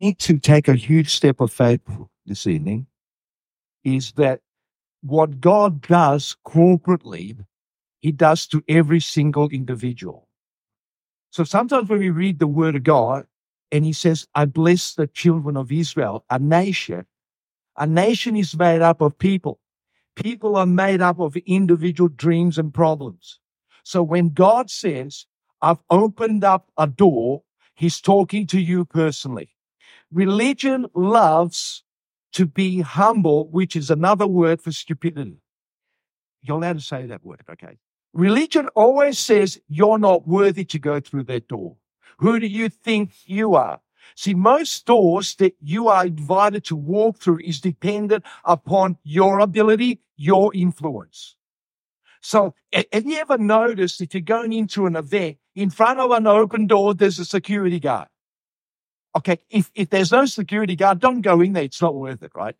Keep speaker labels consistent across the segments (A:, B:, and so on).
A: need to take a huge step of faith this evening is that what God does corporately, He does to every single individual. So sometimes when we read the Word of God and He says, I bless the children of Israel, a nation, a nation is made up of people. People are made up of individual dreams and problems. So when God says, I've opened up a door, He's talking to you personally. Religion loves to be humble, which is another word for stupidity. You're allowed to say that word, okay? Religion always says you're not worthy to go through that door. Who do you think you are? See, most doors that you are invited to walk through is dependent upon your ability, your influence. So have you ever noticed if you're going into an event, in front of an open door, there's a security guard? Okay, if, if there's no security guard, don't go in there. It's not worth it, right?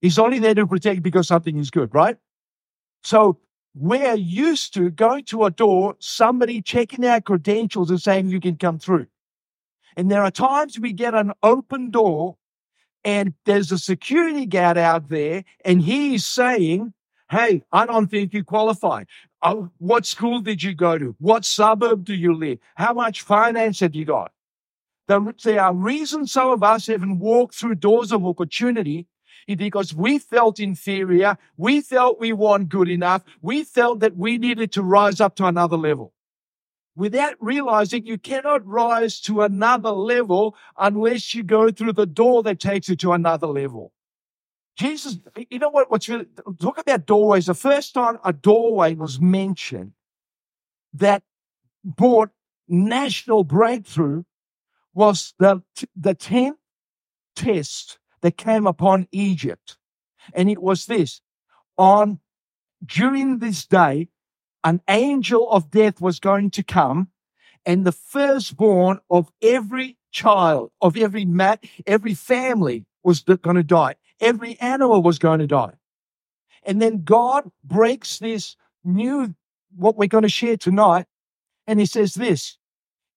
A: He's only there to protect because something is good, right? So we're used to going to a door, somebody checking our credentials and saying you can come through. And there are times we get an open door and there's a security guard out there and he's saying, Hey, I don't think you qualify. Oh, what school did you go to? What suburb do you live? How much finance have you got? There are reasons some of us haven't walked through doors of opportunity because we felt inferior. We felt we weren't good enough. We felt that we needed to rise up to another level. Without realizing you cannot rise to another level unless you go through the door that takes you to another level. Jesus, you know what? What's really, talk about doorways. The first time a doorway was mentioned that brought national breakthrough was the, the 10th test that came upon Egypt. And it was this on during this day, an angel of death was going to come and the firstborn of every child, of every mat, every family was going to die. Every animal was going to die. And then God breaks this new, what we're going to share tonight. And he says this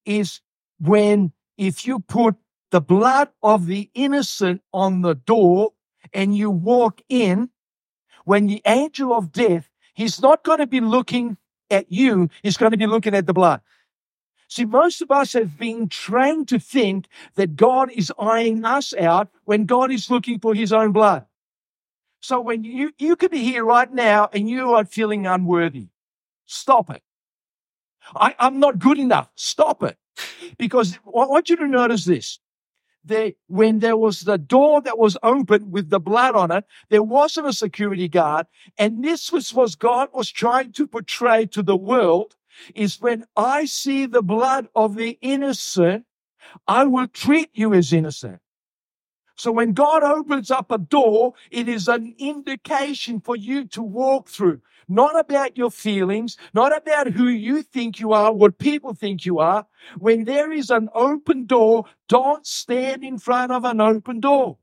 A: is when if you put the blood of the innocent on the door and you walk in, when the angel of death, he's not going to be looking at you, he's going to be looking at the blood. See, most of us have been trained to think that God is eyeing us out when God is looking for his own blood. So when you, you could be here right now and you are feeling unworthy, stop it. I, I'm not good enough. Stop it. Because I want you to notice this. There, when there was the door that was open with the blood on it, there wasn't a security guard. And this was what God was trying to portray to the world is when I see the blood of the innocent, I will treat you as innocent. So when God opens up a door, it is an indication for you to walk through not about your feelings, not about who you think you are, what people think you are. When there is an open door, don't stand in front of an open door.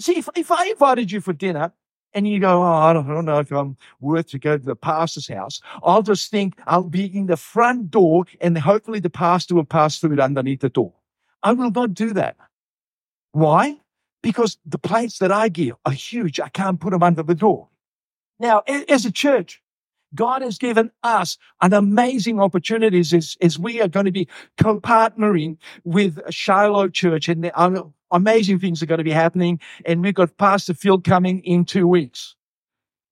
A: See, if, if I invited you for dinner and you go, Oh, I don't, I don't know if I'm worth to go to the pastor's house, I'll just think I'll be in the front door and hopefully the pastor will pass through it underneath the door. I will not do that. Why? Because the plates that I give are huge. I can't put them under the door. Now, as a church, God has given us an amazing opportunities as, as we are going to be co-partnering with Shiloh Church and the, amazing things are going to be happening. And we've got Pastor Phil coming in two weeks.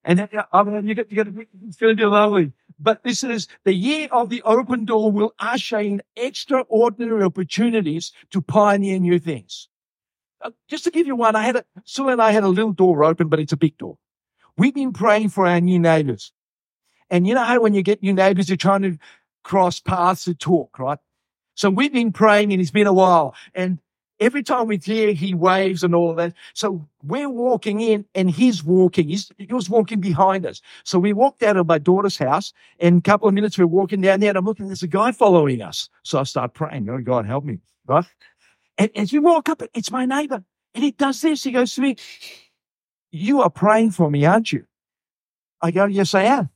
A: And I mean, you got, you got, it's going to be lovely. But this is the year of the open door will usher in extraordinary opportunities to pioneer new things. Uh, just to give you one, I had a, Sue and I had a little door open, but it's a big door. We've been praying for our new neighbors. And you know how when you get new neighbors, you're trying to cross paths to talk, right? So we've been praying and it's been a while. And every time we hear he waves and all of that. So we're walking in and he's walking. He's, he was walking behind us. So we walked out of my daughter's house and a couple of minutes we're walking down there and I'm looking, there's a guy following us. So I start praying, oh God, help me, right? And as we walk up, it's my neighbor and he does this. He goes to me, you are praying for me, aren't you? I go, Yes, I am.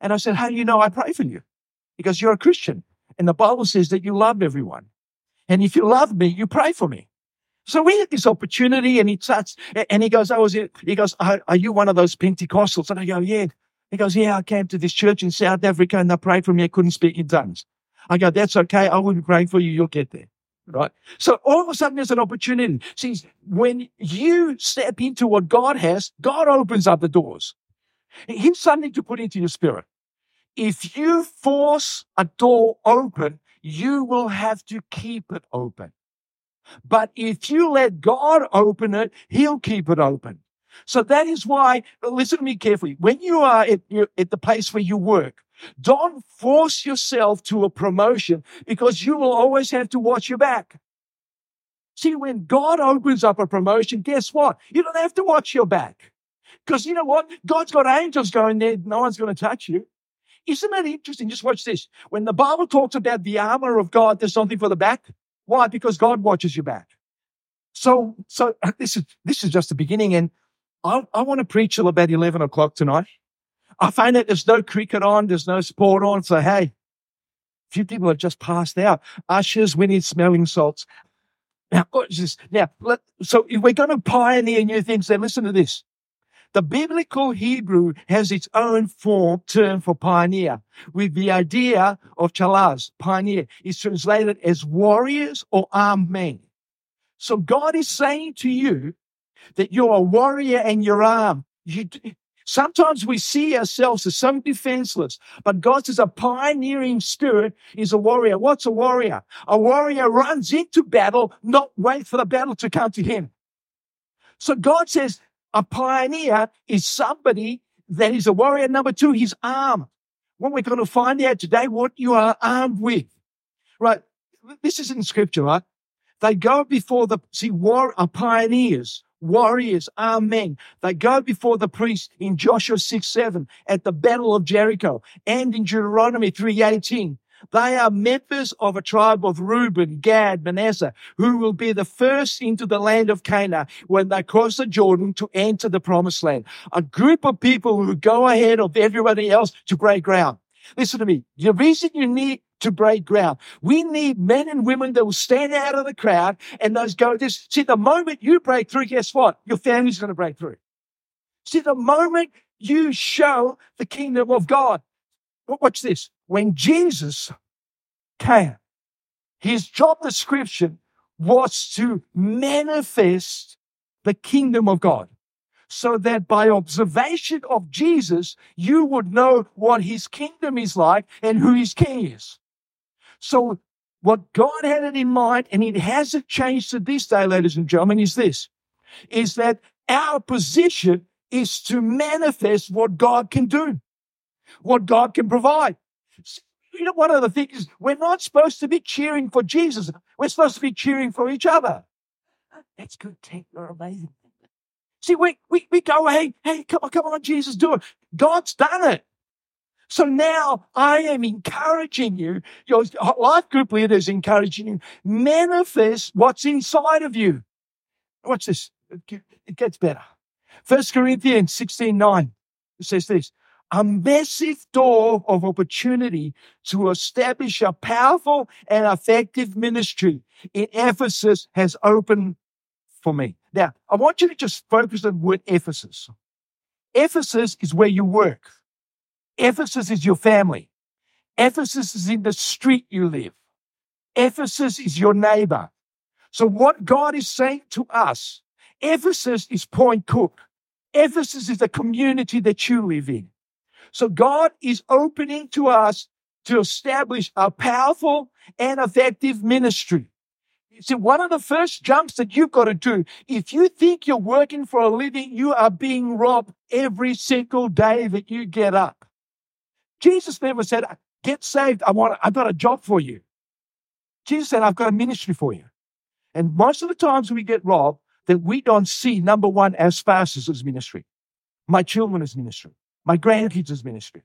A: And I said, How do you know I pray for you? Because you're a Christian. And the Bible says that you love everyone. And if you love me, you pray for me. So we had this opportunity and he starts, and he goes, I was, he goes, are, are you one of those Pentecostals? And I go, yeah. He goes, yeah, I came to this church in South Africa and they prayed for me. I couldn't speak in tongues. I go, that's okay. I will be praying for you. You'll get there. Right. So all of a sudden there's an opportunity. See, when you step into what God has, God opens up the doors. Here's something to put into your spirit. If you force a door open, you will have to keep it open. But if you let God open it, He'll keep it open. So that is why, listen to me carefully. When you are at, at the place where you work, don't force yourself to a promotion because you will always have to watch your back. See, when God opens up a promotion, guess what? You don't have to watch your back. Because you know what? God's got angels going there. No one's going to touch you. Isn't that interesting? Just watch this. When the Bible talks about the armor of God, there's something for the back. Why? Because God watches your back. So, so uh, this is, this is just the beginning. And I, I want to preach till about 11 o'clock tonight. I find that there's no cricket on, there's no sport on. So, hey, a few people have just passed out. Ushers, we need smelling salts. Now, now, let, so if we're going to pioneer new things, then listen to this. The biblical Hebrew has its own form term for pioneer, with the idea of Chalutz, pioneer, is translated as warriors or armed men. So God is saying to you that you're a warrior and you're armed. You, sometimes we see ourselves as so defenseless, but God says a pioneering spirit is a warrior. What's a warrior? A warrior runs into battle, not wait for the battle to come to him. So God says a pioneer is somebody that is a warrior. Number two, he's armed. What we're going to find out today, what you are armed with. Right. This is in scripture, right? They go before the, see, war are pioneers, warriors, armed men. They go before the priest in Joshua 6, 7 at the battle of Jericho and in Deuteronomy 3, 18. they are members of a tribe of Reuben, Gad, Manasseh, who will be the first into the land of Canaan when they cross the Jordan to enter the promised land. A group of people who go ahead of everybody else to break ground. Listen to me. The reason you need to break ground. We need men and women that will stand out of the crowd and those go this. See, the moment you break through, guess what? Your family's going to break through. See, the moment you show the kingdom of God. Watch this when Jesus came, his job description was to manifest the kingdom of God so that by observation of Jesus, you would know what his kingdom is like and who his king is. So what God had it in mind, and it hasn't changed to this day, ladies and gentlemen, is this, is that our position is to manifest what God can do, what God can provide you know, one of the things is we're not supposed to be cheering for Jesus. We're supposed to be cheering for each other. That's good, Ted. You're amazing. See, we, we, we go, hey, hey, come on, come on, Jesus, do it. God's done it. So now I am encouraging you, your life group leader is encouraging you, manifest what's inside of you. Watch this. It gets better. First Corinthians 16, 9 says this a massive door of opportunity to establish a powerful and effective ministry in Ephesus has opened for me. Now, I want you to just focus on the word Ephesus. Ephesus is where you work. Ephesus is your family. Ephesus is in the street you live. Ephesus is your neighbor. So what God is saying to us, Ephesus is Point Cook. Ephesus is the community that you live in. So God is opening to us to establish a powerful and effective ministry. You See, one of the first jumps that you've got to do, if you think you're working for a living, you are being robbed every single day that you get up. Jesus never said, get saved. I want, I've got a job for you. Jesus said, I've got a ministry for you. And most of the times we get robbed, that we don't see number one, as spouses as ministry. My children as ministry. My grandkids' as ministry.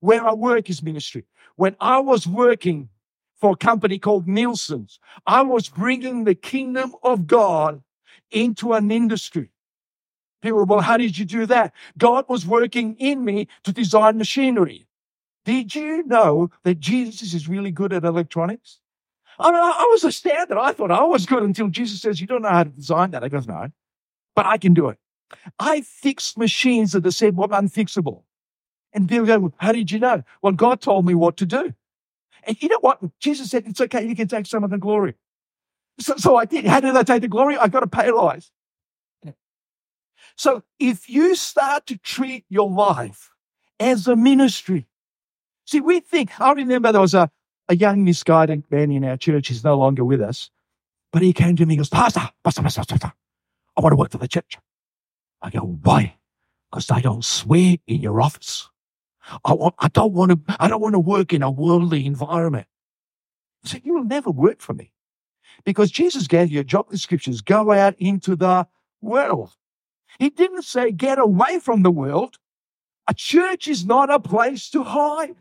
A: Where I work is ministry. When I was working for a company called Nielsen's, I was bringing the kingdom of God into an industry. People, well, how did you do that? God was working in me to design machinery. Did you know that Jesus is really good at electronics? I, mean, I was astounded. I thought oh, I was good until Jesus says, You don't know how to design that. I goes, No, but I can do it. I fixed machines that are said were unfixable. And people go, well, How did you know? Well, God told me what to do. And you know what? Jesus said, It's okay, you can take some of the glory. So, so I did. How did I take the glory? I got a pay rise. So if you start to treat your life as a ministry, see, we think, I remember there was a, a young misguided man in our church. He's no longer with us. But he came to me and goes, Pastor, Pastor, Pastor, Pastor, I want to work for the church. I go, why? Because they don't swear in your office. I want, I don't want to, I don't want to work in a worldly environment. Said, you will never work for me because Jesus gave you a job descriptions. Go out into the world. He didn't say get away from the world. A church is not a place to hide.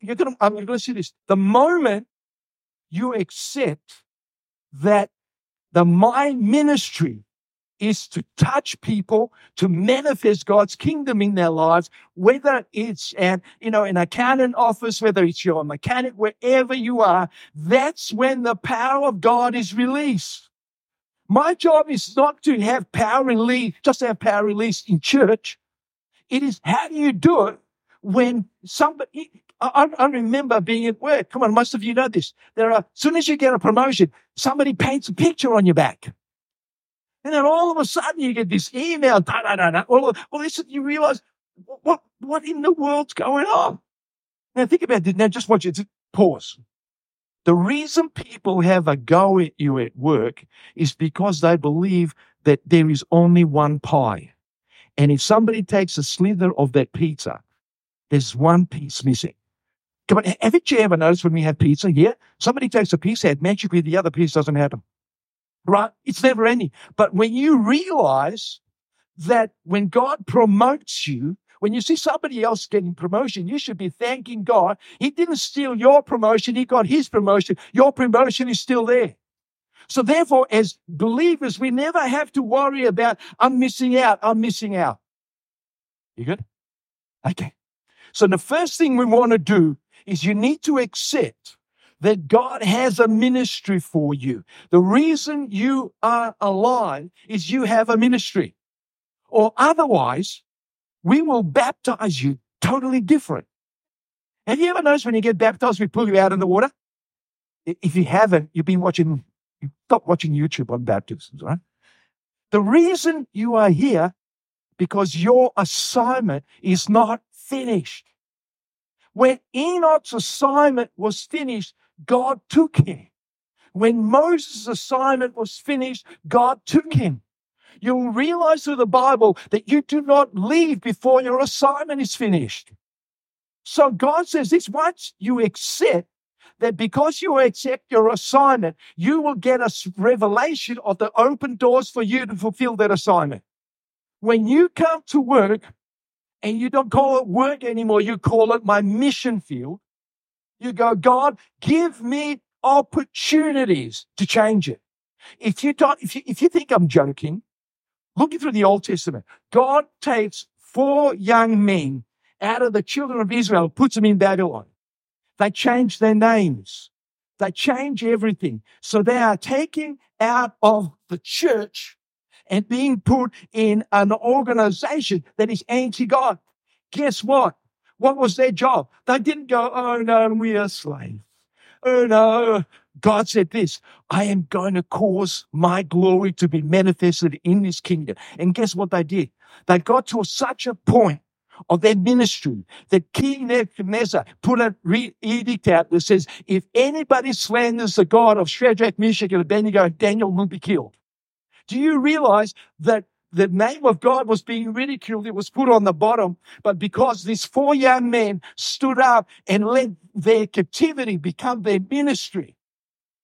A: You're gonna, I'm going to say this. The moment you accept that the my ministry is to touch people, to manifest God's kingdom in their lives, whether it's at, you know, an accountant office, whether it's your mechanic, wherever you are, that's when the power of God is released. My job is not to have power release, just have power released in church. It is how do you do it when somebody, I, I, remember being at work. Come on, most of you know this. There are, as soon as you get a promotion, somebody paints a picture on your back. And then all of a sudden you get this email, da, da, da, da. All well, listen, you realize what, what in the world's going on? Now think about it. Now just watch it. Pause. The reason people have a go at you at work is because they believe that there is only one pie. And if somebody takes a slither of that pizza, there's one piece missing. Come on, haven't you ever noticed when we have pizza here? Somebody takes a piece out, magically the other piece doesn't happen. Right? It's never ending. But when you realize that when God promotes you, when you see somebody else getting promotion, you should be thanking God. He didn't steal your promotion. He got his promotion. Your promotion is still there. So therefore, as believers, we never have to worry about, I'm missing out. I'm missing out. You good? Okay. So the first thing we want to do is you need to accept that God has a ministry for you. The reason you are alive is you have a ministry. Or otherwise, we will baptize you totally different. Have you ever noticed when you get baptized, we pull you out of the water? If you haven't, you've been watching, you stop watching YouTube on baptisms, right? The reason you are here because your assignment is not finished. When Enoch's assignment was finished, God took him. When Moses' assignment was finished, God took him. You'll realize through the Bible that you do not leave before your assignment is finished. So God says this once you accept that because you accept your assignment, you will get a revelation of the open doors for you to fulfill that assignment. When you come to work and you don't call it work anymore, you call it my mission field. You go, God, give me opportunities to change it. If you don't, if you, if you think I'm joking, looking through the Old Testament, God takes four young men out of the children of Israel, puts them in Babylon. They change their names. They change everything. So they are taken out of the church and being put in an organization that is anti-God. Guess what? What was their job? They didn't go, oh no, we are slaves. Oh no. God said this, I am going to cause my glory to be manifested in this kingdom. And guess what they did? They got to such a point of their ministry that King Nebuchadnezzar put a edict out that says, if anybody slanders the God of Shadrach, Meshach, and Abednego, Daniel will be killed. Do you realize that the name of God was being ridiculed. It was put on the bottom. But because these four young men stood up and let their captivity become their ministry,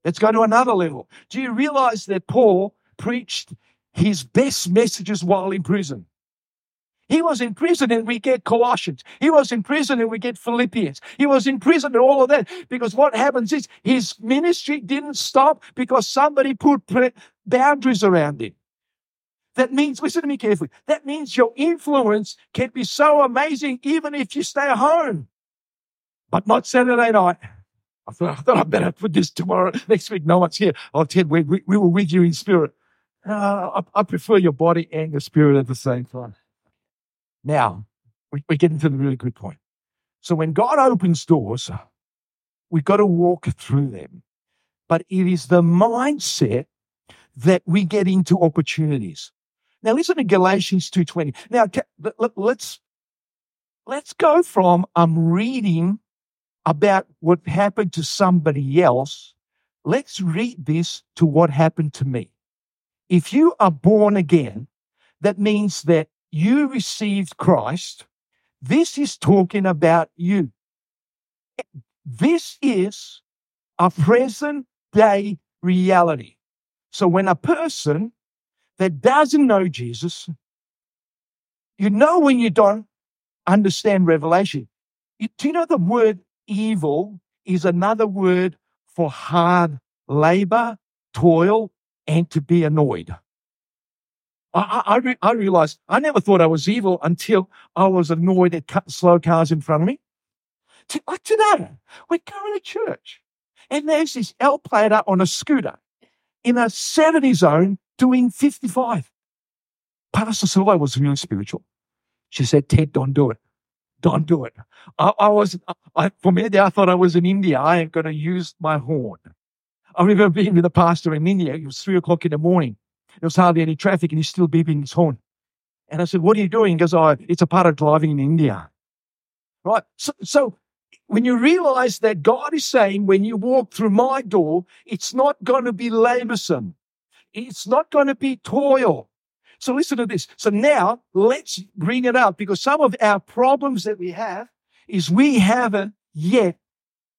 A: let's go to another level. Do you realize that Paul preached his best messages while in prison? He was in prison and we get Colossians. He was in prison and we get Philippians. He was in prison and all of that. Because what happens is his ministry didn't stop because somebody put boundaries around him. That means, listen to me carefully, that means your influence can be so amazing even if you stay home, but not Saturday night. I thought, I thought I better put this tomorrow. Next week, no one's here. Oh, Ted, we, we, we were with you in spirit. Uh, I, I, prefer your body and your spirit at the same time. Now, we, we get into the really good point. So when God opens doors, we've got to walk through them. But it is the mindset that we get into opportunities. Now listen to Galatians 2.20. Now let's, let's go from I'm reading about what happened to somebody else. Let's read this to what happened to me. If you are born again, that means that you received Christ. This is talking about you. This is a present day reality. So when a person that doesn't know Jesus, you know when you don't understand revelation. Do you know the word evil is another word for hard labor, toil, and to be annoyed? I, I, I, I realized I never thought I was evil until I was annoyed at cut, slow cars in front of me. Like today, we're going to church and there's this L plater on a scooter in a 70 zone doing 55. Pastor Silva was really spiritual. She said, Ted, don't do it. Don't do it. I, I was, I, for me, I thought I was in India. I ain't going to use my horn. I remember being with a pastor in India. It was three o'clock in the morning. There was hardly any traffic and he's still beeping his horn. And I said, what are you doing? He goes, oh, it's a part of driving in India. Right. So, so when you realize that God is saying, when you walk through my door, it's not going to be laborsome. It's not going to be toil. So listen to this. So now let's bring it up because some of our problems that we have is we haven't yet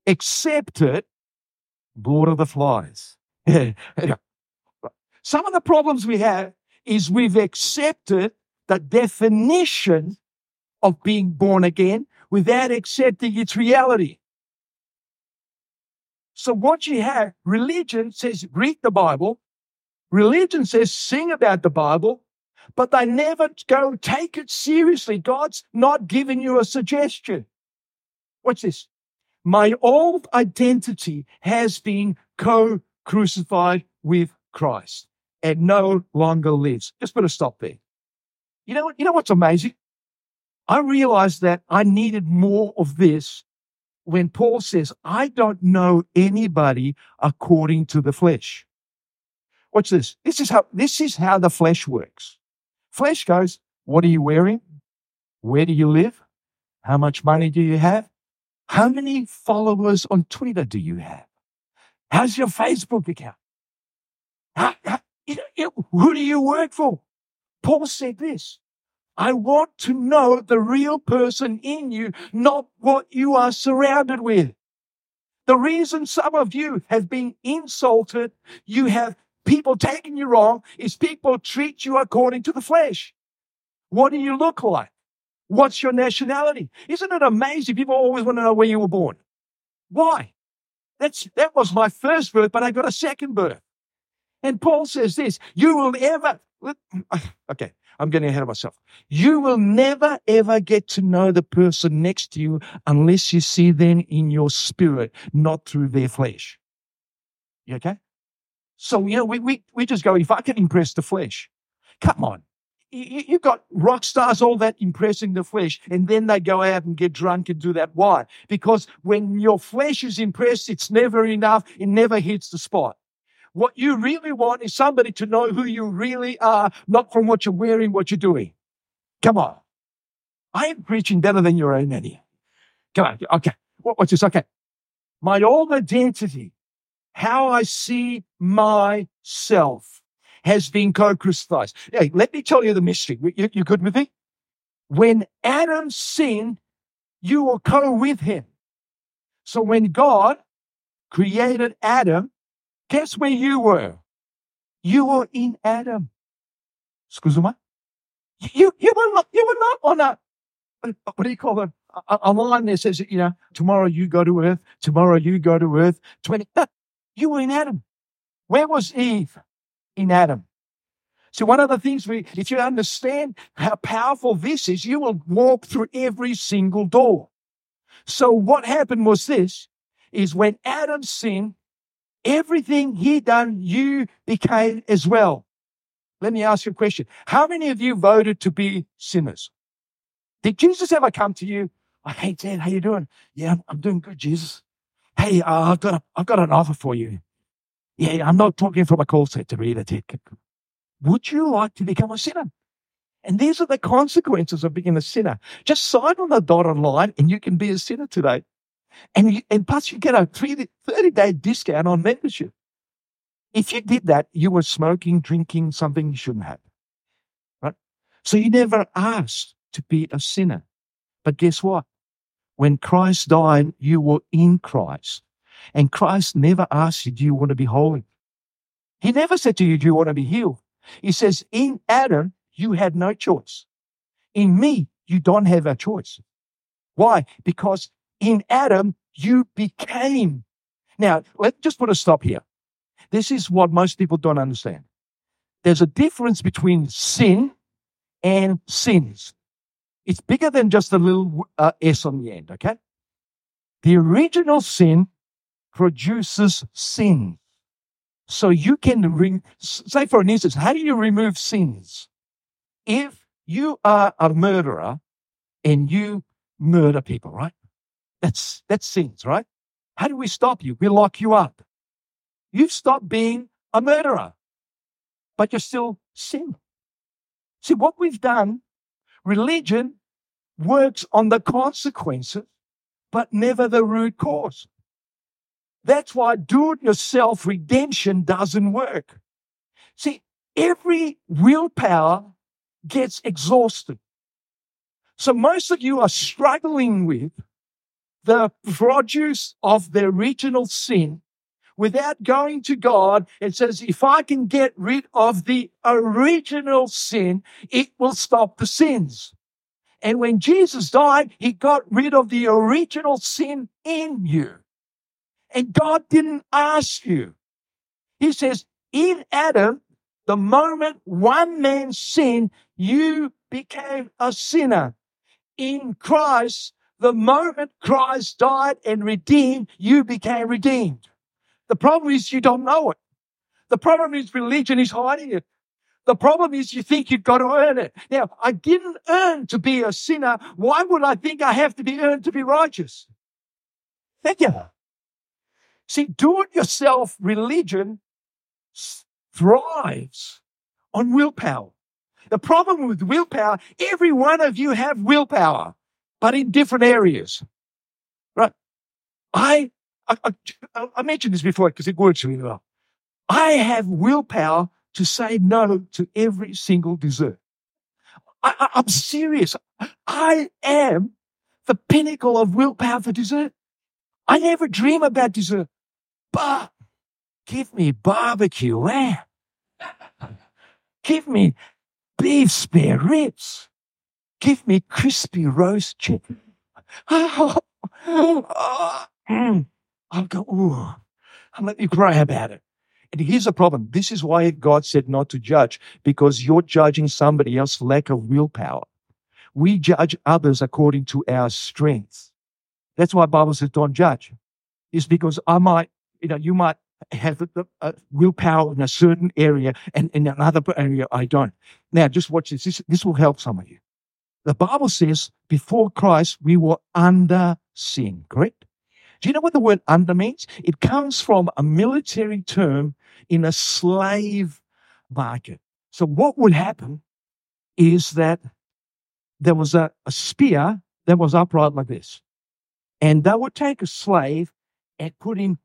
A: accepted Lord of the Flies. some of the problems we have is we've accepted the definition of being born again without accepting its reality. So what you have, religion says read the Bible, religion says sing about the Bible, but they never go take it seriously. God's not giving you a suggestion. What's this? My old identity has been co-crucified with Christ and no longer lives. Just put a stop there. You know what? You know what's amazing? I realized that I needed more of this when Paul says, I don't know anybody according to the flesh. Watch this. This is how, this is how the flesh works. Flesh goes, what are you wearing? Where do you live? How much money do you have? How many followers on Twitter do you have? How's your Facebook account? How, how, who do you work for? Paul said this. I want to know the real person in you, not what you are surrounded with. The reason some of you have been insulted, you have people taking you wrong, is people treat you according to the flesh. What do you look like? What's your nationality? Isn't it amazing? People always want to know where you were born. Why? That's, that was my first birth, but I got a second birth. And Paul says this, you will ever, okay, I'm getting ahead of myself. You will never ever get to know the person next to you unless you see them in your spirit, not through their flesh. You okay? So, you know, we, we, we just go, if I can impress the flesh, come on. You, you've got rock stars, all that impressing the flesh, and then they go out and get drunk and do that. Why? Because when your flesh is impressed, it's never enough. It never hits the spot. What you really want is somebody to know who you really are, not from what you're wearing, what you're doing. Come on. I am preaching better than your own any. Come on. Okay. What, What's this? Okay. My old identity, how I see myself has been co-crucified. Hey, let me tell you the mystery. You, you good with me? When Adam sinned, you were co with him. So when God created Adam, Guess where you were? You were in Adam. Excuse me? You, you were not, you were not on a, what do you call it? A, a line that says, you know, tomorrow you go to earth, tomorrow you go to earth, 20. No, you were in Adam. Where was Eve? In Adam. So one of the things we, if you understand how powerful this is, you will walk through every single door. So what happened was this, is when Adam sinned, everything he done, you became as well. Let me ask you a question. How many of you voted to be sinners? Did Jesus ever come to you? Oh, hey, Dad, how you doing? Yeah, I'm doing good, Jesus. Hey, uh, I've got a, I've got an offer for you. Yeah, I'm not talking from a call center either, Ted. Would you like to become a sinner? And these are the consequences of being a sinner. Just sign on the dotted line and you can be a sinner today. And, you, and plus you get a 30 day discount on membership. If you did that, you were smoking, drinking something you shouldn't have. Right? So you never asked to be a sinner. But guess what? When Christ died, you were in Christ. And Christ never asked you, do you want to be holy? He never said to you, do you want to be healed? He says, in Adam, you had no choice. In me, you don't have a choice. Why? Because in Adam, you became. Now, let's just put a stop here. This is what most people don't understand. There's a difference between sin and sins. It's bigger than just a little uh, S on the end, okay? The original sin produces sin. So you can, re- say for an instance, how do you remove sins? If you are a murderer and you murder people, right? That's, that's sins, right? How do we stop you? We lock you up. You've stopped being a murderer, but you're still sin. See, what we've done, religion works on the consequences, but never the root cause. That's why do it yourself redemption doesn't work. See, every willpower gets exhausted. So most of you are struggling with the produce of the original sin without going to God and says, if I can get rid of the original sin, it will stop the sins. And when Jesus died, he got rid of the original sin in you. And God didn't ask you. He says, in Adam, the moment one man sinned, you became a sinner. In Christ, the moment Christ died and redeemed, you became redeemed. The problem is you don't know it. The problem is religion is hiding it. The problem is you think you've got to earn it. Now, I didn't earn to be a sinner. Why would I think I have to be earned to be righteous? Thank you. See, do it yourself religion thrives on willpower. The problem with willpower, every one of you have willpower, but in different areas. Right? I, I, I, I mentioned this before because it works really well. I have willpower to say no to every single dessert. I, am serious. I am the pinnacle of willpower for dessert. I never dream about dessert, but give me barbecue, eh? Give me beef spare ribs. Give me crispy roast chicken. Oh, oh, mm. I'll go, ooh, and let me cry about it. And here's the problem. This is why God said not to judge, because you're judging somebody else's lack of willpower. We judge others according to our strengths. That's why Bible says don't judge. It's because I might, you know, you might have the, willpower in a certain area and in another area I don't. Now, just watch this. this. This will help some of you. The Bible says before Christ, we were under sin, correct? Do you know what the word under means? It comes from a military term in a slave market. So what would happen is that there was a, a spear that was upright like this. And they would take a slave and put him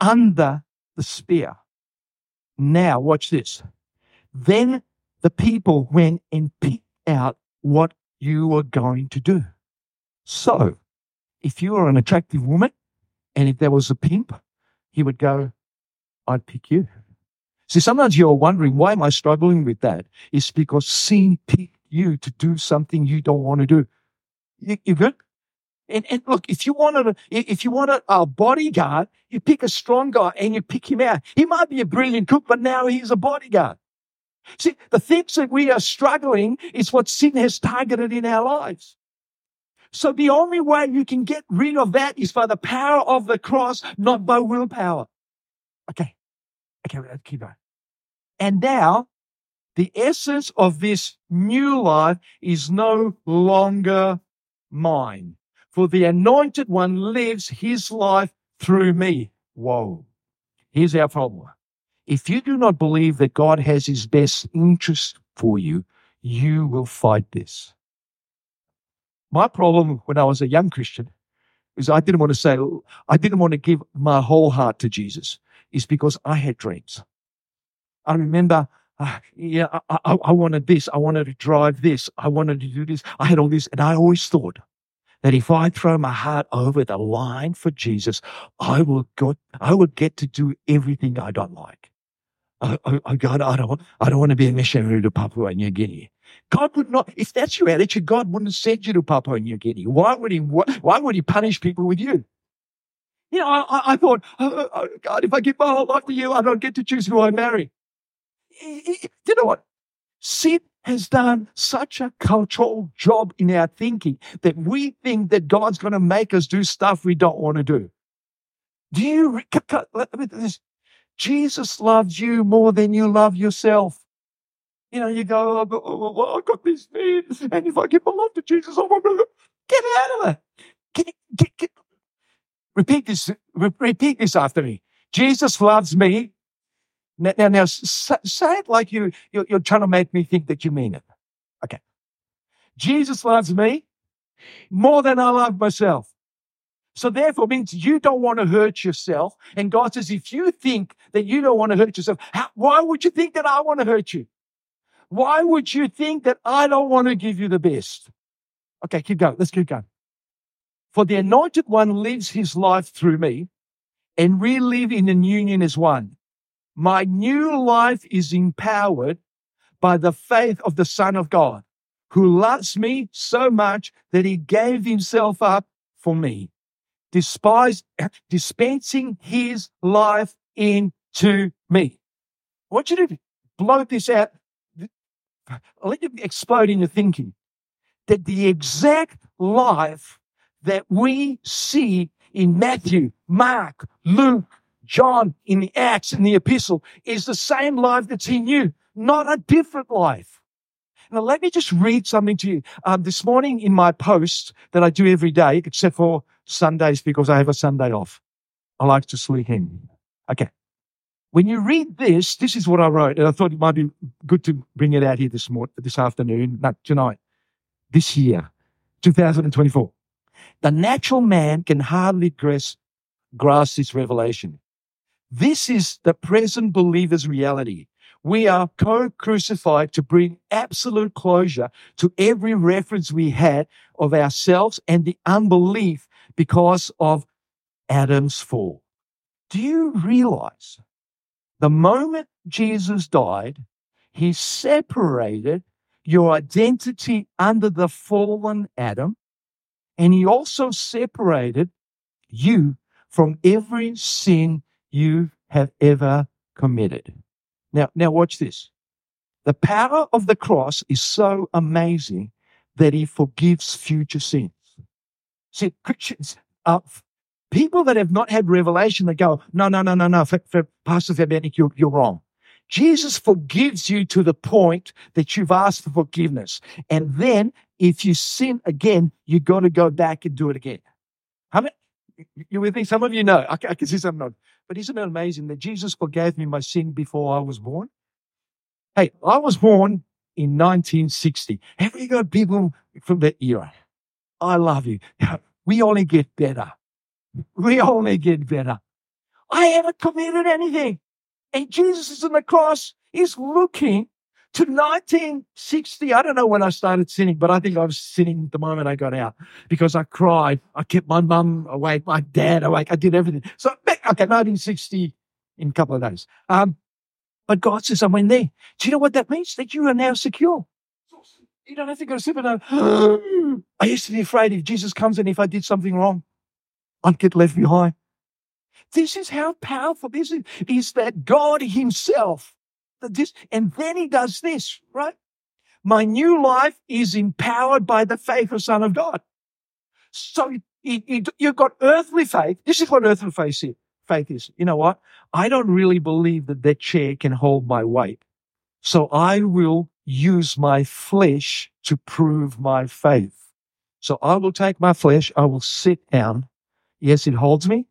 A: under the spear. Now, watch this. Then the people went and picked out what you were going to do. So, if you are an attractive woman and if there was a pimp, he would go, I'd pick you. See, sometimes you're wondering, why am I struggling with that? It's because sin picked you to do something you don't want to do. You, you good? And, and look, if you wanted a, if you wanted a bodyguard, you pick a strong guy and you pick him out. He might be a brilliant cook, but now he's a bodyguard. See, the things that we are struggling is what sin has targeted in our lives. So the only way you can get rid of that is by the power of the cross, not by willpower. Okay. Okay, let's keep going. And now the essence of this new life is no longer mine. For the anointed one lives his life through me. Whoa. Here's our problem. If you do not believe that God has his best interest for you, you will fight this. My problem when I was a young Christian is I didn't want to say, I didn't want to give my whole heart to Jesus, is because I had dreams. I remember, uh, yeah, I, I, I wanted this. I wanted to drive this. I wanted to do this. I had all this. And I always thought that if I throw my heart over the line for Jesus, I will go, I will get to do everything I don't like. Oh, oh, oh God, I don't, I don't want to be a missionary to Papua New Guinea. God would not, if that's your attitude, God wouldn't send you to Papua New Guinea. Why would he, why would he punish people with you? You know, I, I thought, oh, oh, oh, God, if I give my whole life to you, I don't get to choose who I marry. You know what? Sin has done such a cultural job in our thinking that we think that God's going to make us do stuff we don't want to do. Do you, Jesus loves you more than you love yourself. You know, you go, oh, oh, oh, I've got this need, and if I give my life to Jesus, I'm going to get out of it. Get, get, get. Repeat this, repeat this after me. Jesus loves me. Now, now, now say it like you, you're, you're trying to make me think that you mean it. Okay. Jesus loves me more than I love myself. So therefore means you don't want to hurt yourself. And God says, if you think that you don't want to hurt yourself, how, why would you think that I want to hurt you? Why would you think that I don't want to give you the best? Okay, keep going. Let's keep going. For the anointed one lives his life through me, and we live in an union as one. My new life is empowered by the faith of the Son of God, who loves me so much that he gave himself up for me, despise, dispensing his life into me. I want you to blow this out let it explode in your thinking that the exact life that we see in Matthew, Mark, Luke, John, in the Acts, in the epistle is the same life that's in you, not a different life. Now, let me just read something to you. Um, this morning in my post that I do every day, except for Sundays because I have a Sunday off, I like to sleep in. Okay. When you read this, this is what I wrote, and I thought it might be good to bring it out here this morning, this afternoon, not tonight, this year, 2024. The natural man can hardly grasp, grasp this revelation. This is the present believer's reality. We are co-crucified to bring absolute closure to every reference we had of ourselves and the unbelief because of Adam's fall. Do you realize the moment Jesus died, he separated your identity under the fallen Adam, and he also separated you from every sin you have ever committed. Now, now watch this. The power of the cross is so amazing that he forgives future sins. See, Christians, uh, People that have not had revelation, they go, no, no, no, no, no, for, for Pastor Fabiyanic, you're, you're wrong. Jesus forgives you to the point that you've asked for forgiveness. And then if you sin again, you've got to go back and do it again. How many, you with me? Some of you know. I, I can see some not. But isn't it amazing that Jesus forgave me my sin before I was born? Hey, I was born in 1960. Have you got people from that era? I love you. We only get better. We only get better. I haven't committed anything. And Jesus is on the cross. He's looking to 1960. I don't know when I started sinning, but I think I was sinning the moment I got out because I cried. I kept my mum awake, my dad awake. I did everything. So, back, okay, 1960 in a couple of days. Um, but God says, I went there. Do you know what that means? That you are now secure. You don't have to go to and I used to be afraid if Jesus comes and if I did something wrong, I'd get left behind. This is how powerful this is, is that God himself, this, and then he does this, right? My new life is empowered by the faith of Son of God. So you, you've got earthly faith. This is what earthly faith is. Faith is. You know what? I don't really believe that that chair can hold my weight. So I will use my flesh to prove my faith. So I will take my flesh. I will sit down. Yes, it holds me.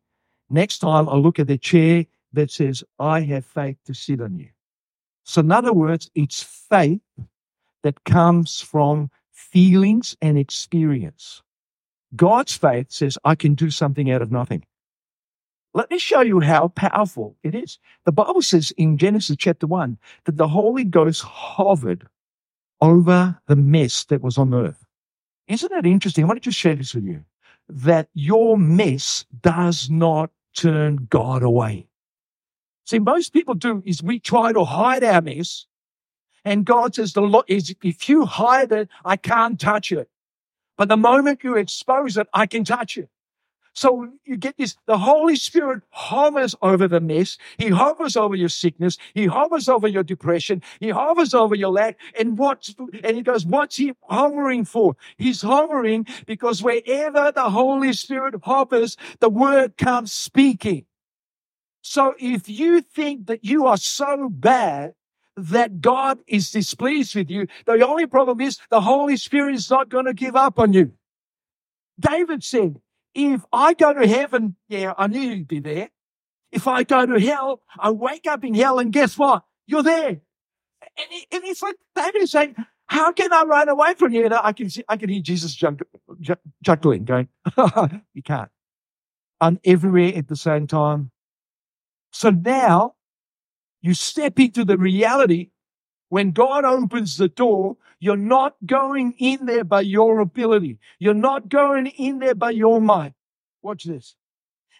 A: Next time I look at the chair that says, I have faith to sit on you. So in other words, it's faith that comes from feelings and experience. God's faith says, I can do something out of nothing. Let me show you how powerful it is. The Bible says in Genesis chapter 1 that the Holy Ghost hovered over the mess that was on earth. Isn't that interesting? I want to just share this with you that your mess does not turn God away. See, most people do is we try to hide our mess and God says, the Lord is, if you hide it, I can't touch it. But the moment you expose it, I can touch it. So you get this, the Holy Spirit hovers over the mess. He hovers over your sickness. He hovers over your depression. He hovers over your lack. And what, and he goes, what's he hovering for? He's hovering because wherever the Holy Spirit hovers, the word comes speaking. So if you think that you are so bad that God is displeased with you. The only problem is the Holy Spirit is not going to give up on you. David said, if I go to heaven, yeah, I knew you'd be there. If I go to hell, I wake up in hell and guess what? You're there. And, it's like David is saying, how can I run away from you? And I can see, I can hear Jesus chuckling, going, you can't. I'm everywhere at the same time. So now you step into the reality when God opens the door, you're not going in there by your ability. You're not going in there by your might. Watch this.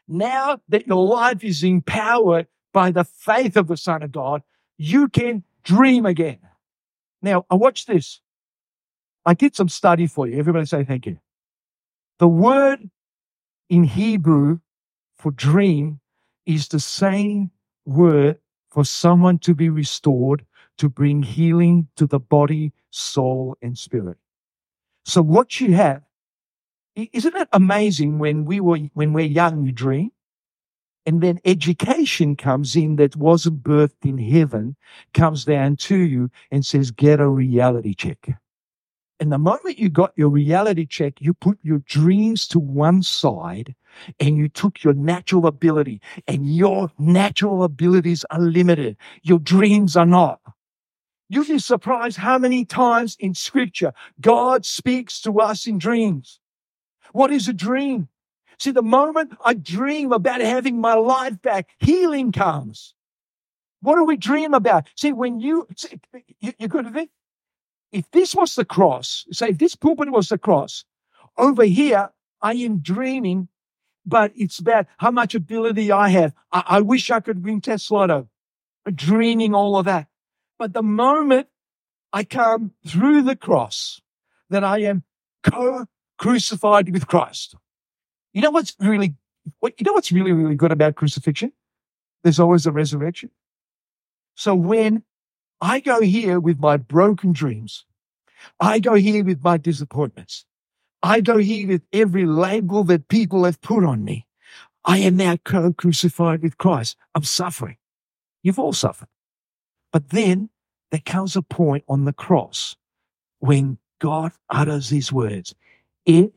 A: Now that your life is empowered by the faith of the Son of God, you can dream again. Now, I watch this. I did some study for you. Everybody say thank you. The word in Hebrew for dream is the same word for someone to be restored, to bring healing to the body, soul, and spirit. So what you have, isn't it amazing when we were, when we're young, we dream? And then education comes in that wasn't birthed in heaven, comes down to you and says, get a reality check. And the moment you got your reality check, you put your dreams to one side and you took your natural ability and your natural abilities are limited. Your dreams are not. You'd be surprised how many times in scripture God speaks to us in dreams. What is a dream? See, the moment I dream about having my life back, healing comes. What do we dream about? See, when you, see, you, you're good at it if this was the cross, say if this pulpit was the cross, over here, I am dreaming, but it's about how much ability I have. I, I wish I could win Tesla dreaming all of that. But the moment I come through the cross, that I am co-crucified with Christ. You know what's really, what, you know what's really, really good about crucifixion? There's always a resurrection. So when I go here with my broken dreams. I go here with my disappointments. I go here with every label that people have put on me. I am now co-crucified with Christ. I'm suffering. You've all suffered. But then there comes a point on the cross when God utters these words. It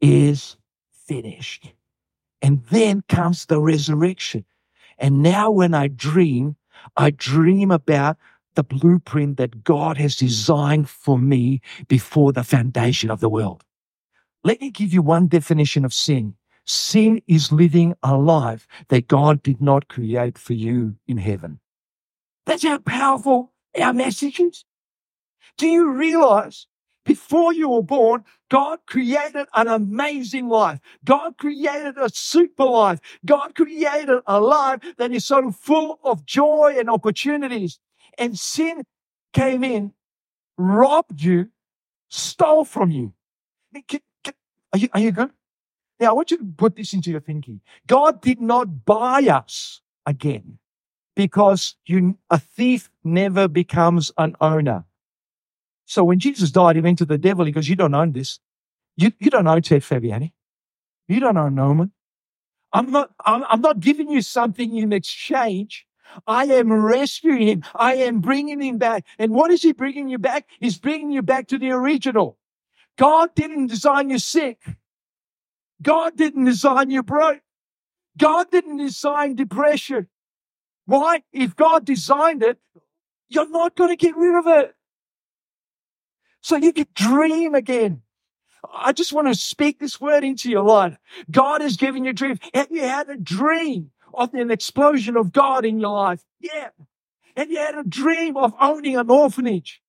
A: is finished. And then comes the resurrection. And now when I dream, I dream about the blueprint that God has designed for me before the foundation of the world. Let me give you one definition of sin. Sin is living a life that God did not create for you in heaven. That's how powerful our message is. Do you realize before you were born, God created an amazing life. God created a super life. God created a life that is so full of joy and opportunities. And sin came in, robbed you, stole from you. Are you, are you good? Now, I want you to put this into your thinking. God did not buy us again because you, a thief never becomes an owner. So when Jesus died, he went to the devil. He goes, you don't own this. You, you don't own Ted Fabiyanic. You don't own Norman. I'm not, I'm, I'm not giving you something in exchange. I am rescuing him. I am bringing him back. And what is he bringing you back? He's bringing you back to the original. God didn't design you sick. God didn't design you broke. God didn't design depression. Why? If God designed it, you're not going to get rid of it. So you can dream again. I just want to speak this word into your life. God has given you a dream. Have you had a dream of an explosion of God in your life? Yeah. Have you had a dream of owning an orphanage?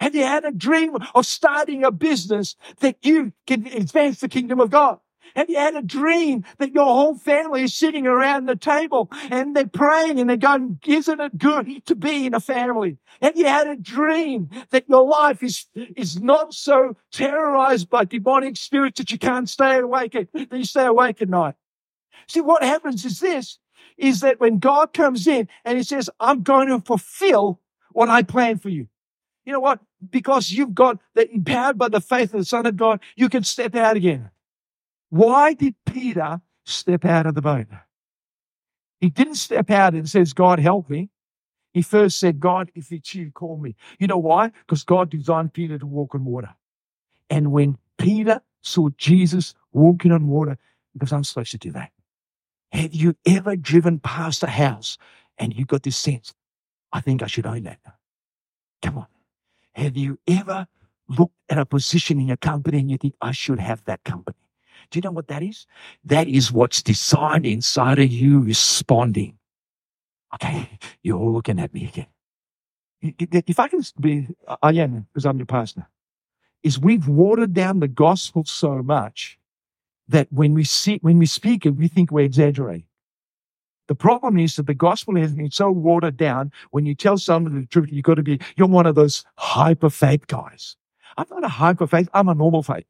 A: Have you had a dream of starting a business that you can advance the kingdom of God? Have you had a dream that your whole family is sitting around the table and they're praying and they're going, isn't it good to be in a family? Have you had a dream that your life is, is not so terrorized by demonic spirits that you can't stay awake, at, that you stay awake at night? See, what happens is this, is that when God comes in and he says, I'm going to fulfill what I planned for you. You know what? Because you've got that empowered by the faith of the Son of God, you can step out again. Why did Peter step out of the boat? He didn't step out and says, God help me. He first said, God, if it's you, call me. You know why? Because God designed Peter to walk on water. And when Peter saw Jesus walking on water, because I'm supposed to do that. Have you ever driven past a house and you got this sense, I think I should own that? Come on. Have you ever looked at a position in your company and you think, I should have that company? Do you know what that is? That is what's designed inside of you responding. Okay, you're all looking at me again. If I can be, uh, I am, because I'm your pastor, is we've watered down the gospel so much that when we see, when we speak it, we think we're exaggerating. The problem is that the gospel has been so watered down. When you tell someone the truth, you've got to be, you're one of those hyper faith guys. I'm not a hyper faith. I'm a normal faith.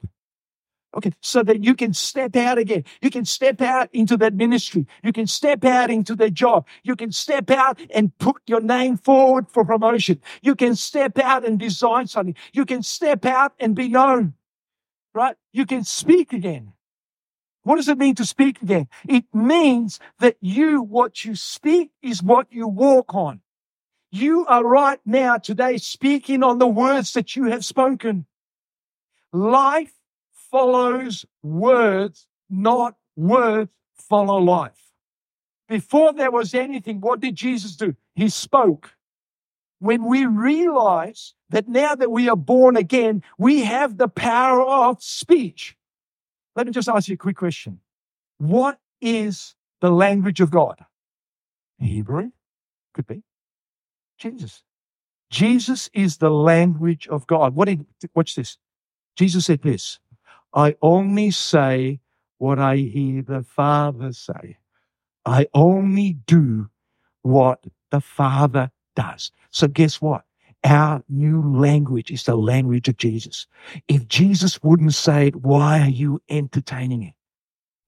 A: Okay. So that you can step out again. You can step out into that ministry. You can step out into that job. You can step out and put your name forward for promotion. You can step out and design something. You can step out and be known, right? You can speak again. What does it mean to speak again? It means that you, what you speak is what you walk on. You are right now today speaking on the words that you have spoken. Life follows words, not words follow life. Before there was anything, what did Jesus do? He spoke. When we realize that now that we are born again, we have the power of speech. Let me just ask you a quick question. What is the language of God? Hebrew? Could be. Jesus. Jesus is the language of God. What did, watch this. Jesus said this I only say what I hear the Father say. I only do what the Father does. So guess what? Our new language is the language of Jesus. If Jesus wouldn't say it, why are you entertaining it?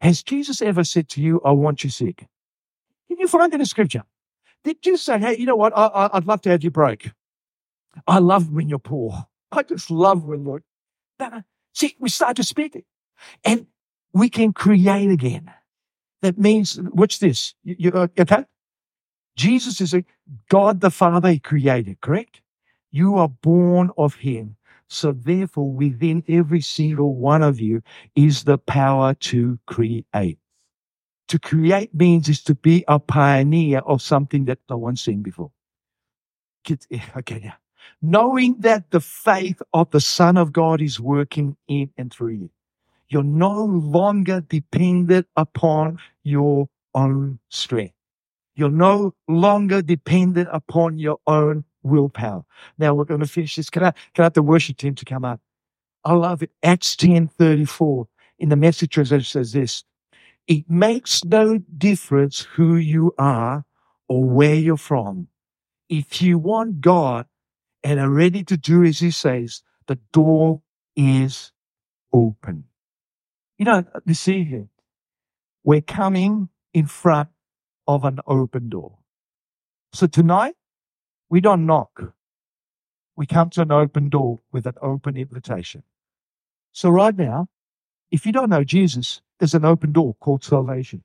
A: Has Jesus ever said to you, I want you sick? Can you find it in scripture? Did you say, hey, you know what? I, would love to have you broke. I love when you're poor. I just love when you're. See, we start to speak it. And we can create again. That means, what's this. You, you, uh, okay? Jesus is a God the Father he created, correct? You are born of him. So therefore, within every single one of you is the power to create. To create means is to be a pioneer of something that no one's seen before. Eh, okay, yeah knowing that the faith of the Son of God is working in and through you. You're no longer dependent upon your own strength. You're no longer dependent upon your own willpower. Now we're going to finish this. Can I, can I have the worship team to come up? I love it. Acts 10 34 in the message translation says this. It makes no difference who you are or where you're from. If you want God and are ready to do as he says, the door is open. You know, this evening, we're coming in front of an open door. So tonight, we don't knock. We come to an open door with an open invitation. So right now, if you don't know Jesus, there's an open door called salvation.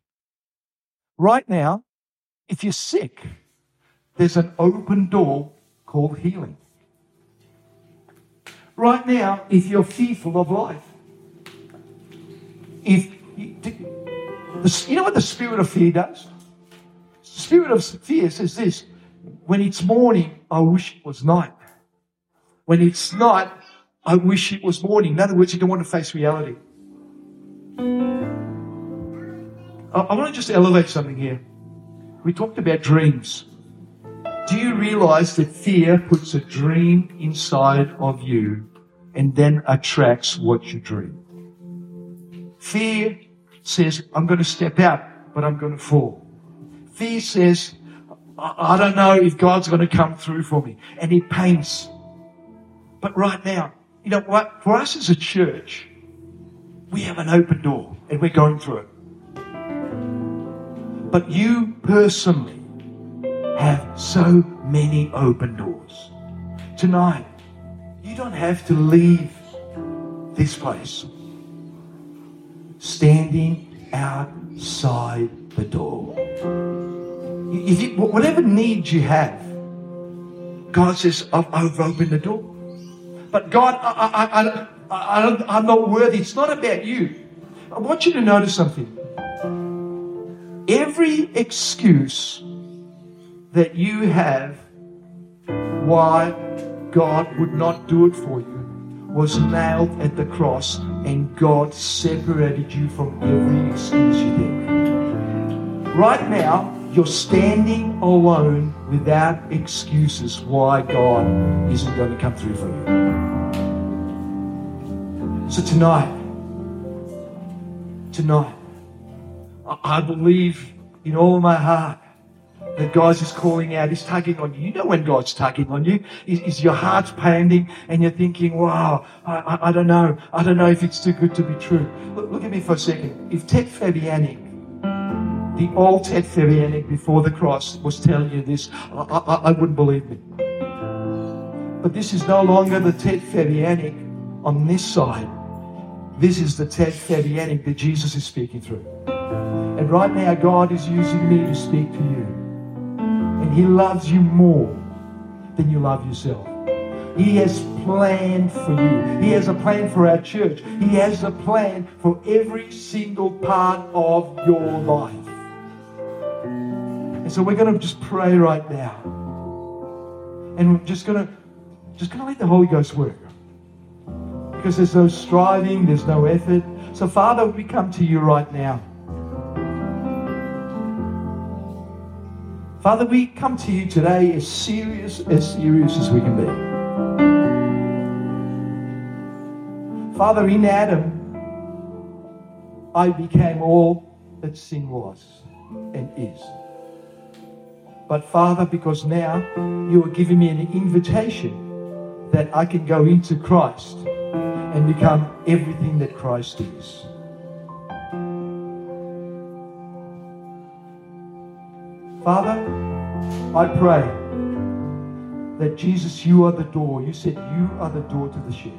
A: Right now, if you're sick, there's an open door called healing. Right now, if you're fearful of life, if you know what the spirit of fear does? The spirit of fear says this when it's morning, I wish it was night. When it's night, I wish it was morning. In other words, you don't want to face reality. I, want to just elevate something here. We talked about dreams. Do you realize that fear puts a dream inside of you and then attracts what you dream? Fear says, I'm going to step out, but I'm going to fall. Fear says, I, don't know if God's going to come through for me. And it pains. But right now, you know what? For us as a church, we have an open door and we're going through it. But you personally have so many open doors. Tonight, you don't have to leave this place standing outside the door. If you, whatever needs you have, God says, I've, I've opened the door. But God, I, I, I, I, I'm not worthy. It's not about you. I want you to notice something. Every excuse that you have why God would not do it for you was nailed at the cross, and God separated you from every excuse you did. Right now, you're standing alone without excuses why God isn't going to come through for you. So tonight, tonight, I believe in all my heart that God's just calling out, He's tugging on you. You know when God's tugging on you. Is, your heart's pounding and you're thinking, wow, I, I, I, don't know. I don't know if it's too good to be true. Look, look at me for a second. If Ted Fabiyanic, the old Ted before the cross was telling you this, I, I, I wouldn't believe me. But this is no longer the Ted on this side. This is the Ted that Jesus is speaking through. And right now, God is using me to speak to you. And He loves you more than you love yourself. He has planned for you. He has a plan for our church. He has a plan for every single part of your life. And so we're going to just pray right now. And we're just going to just going to let the Holy Ghost work. Because there's no striving, there's no effort. So Father, we come to you right now. Father, we come to you today as serious, as serious as we can be. Father, in Adam, I became all that sin was and is. But Father, because now you are giving me an invitation that I can go into Christ and become everything that Christ is. Father, I pray that Jesus, you are the door. You said you are the door to the sheep.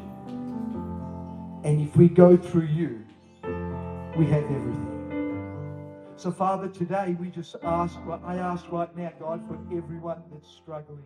A: And if we go through you, we have everything. So, Father, today we just ask, what I ask right now, God, for everyone that's struggling.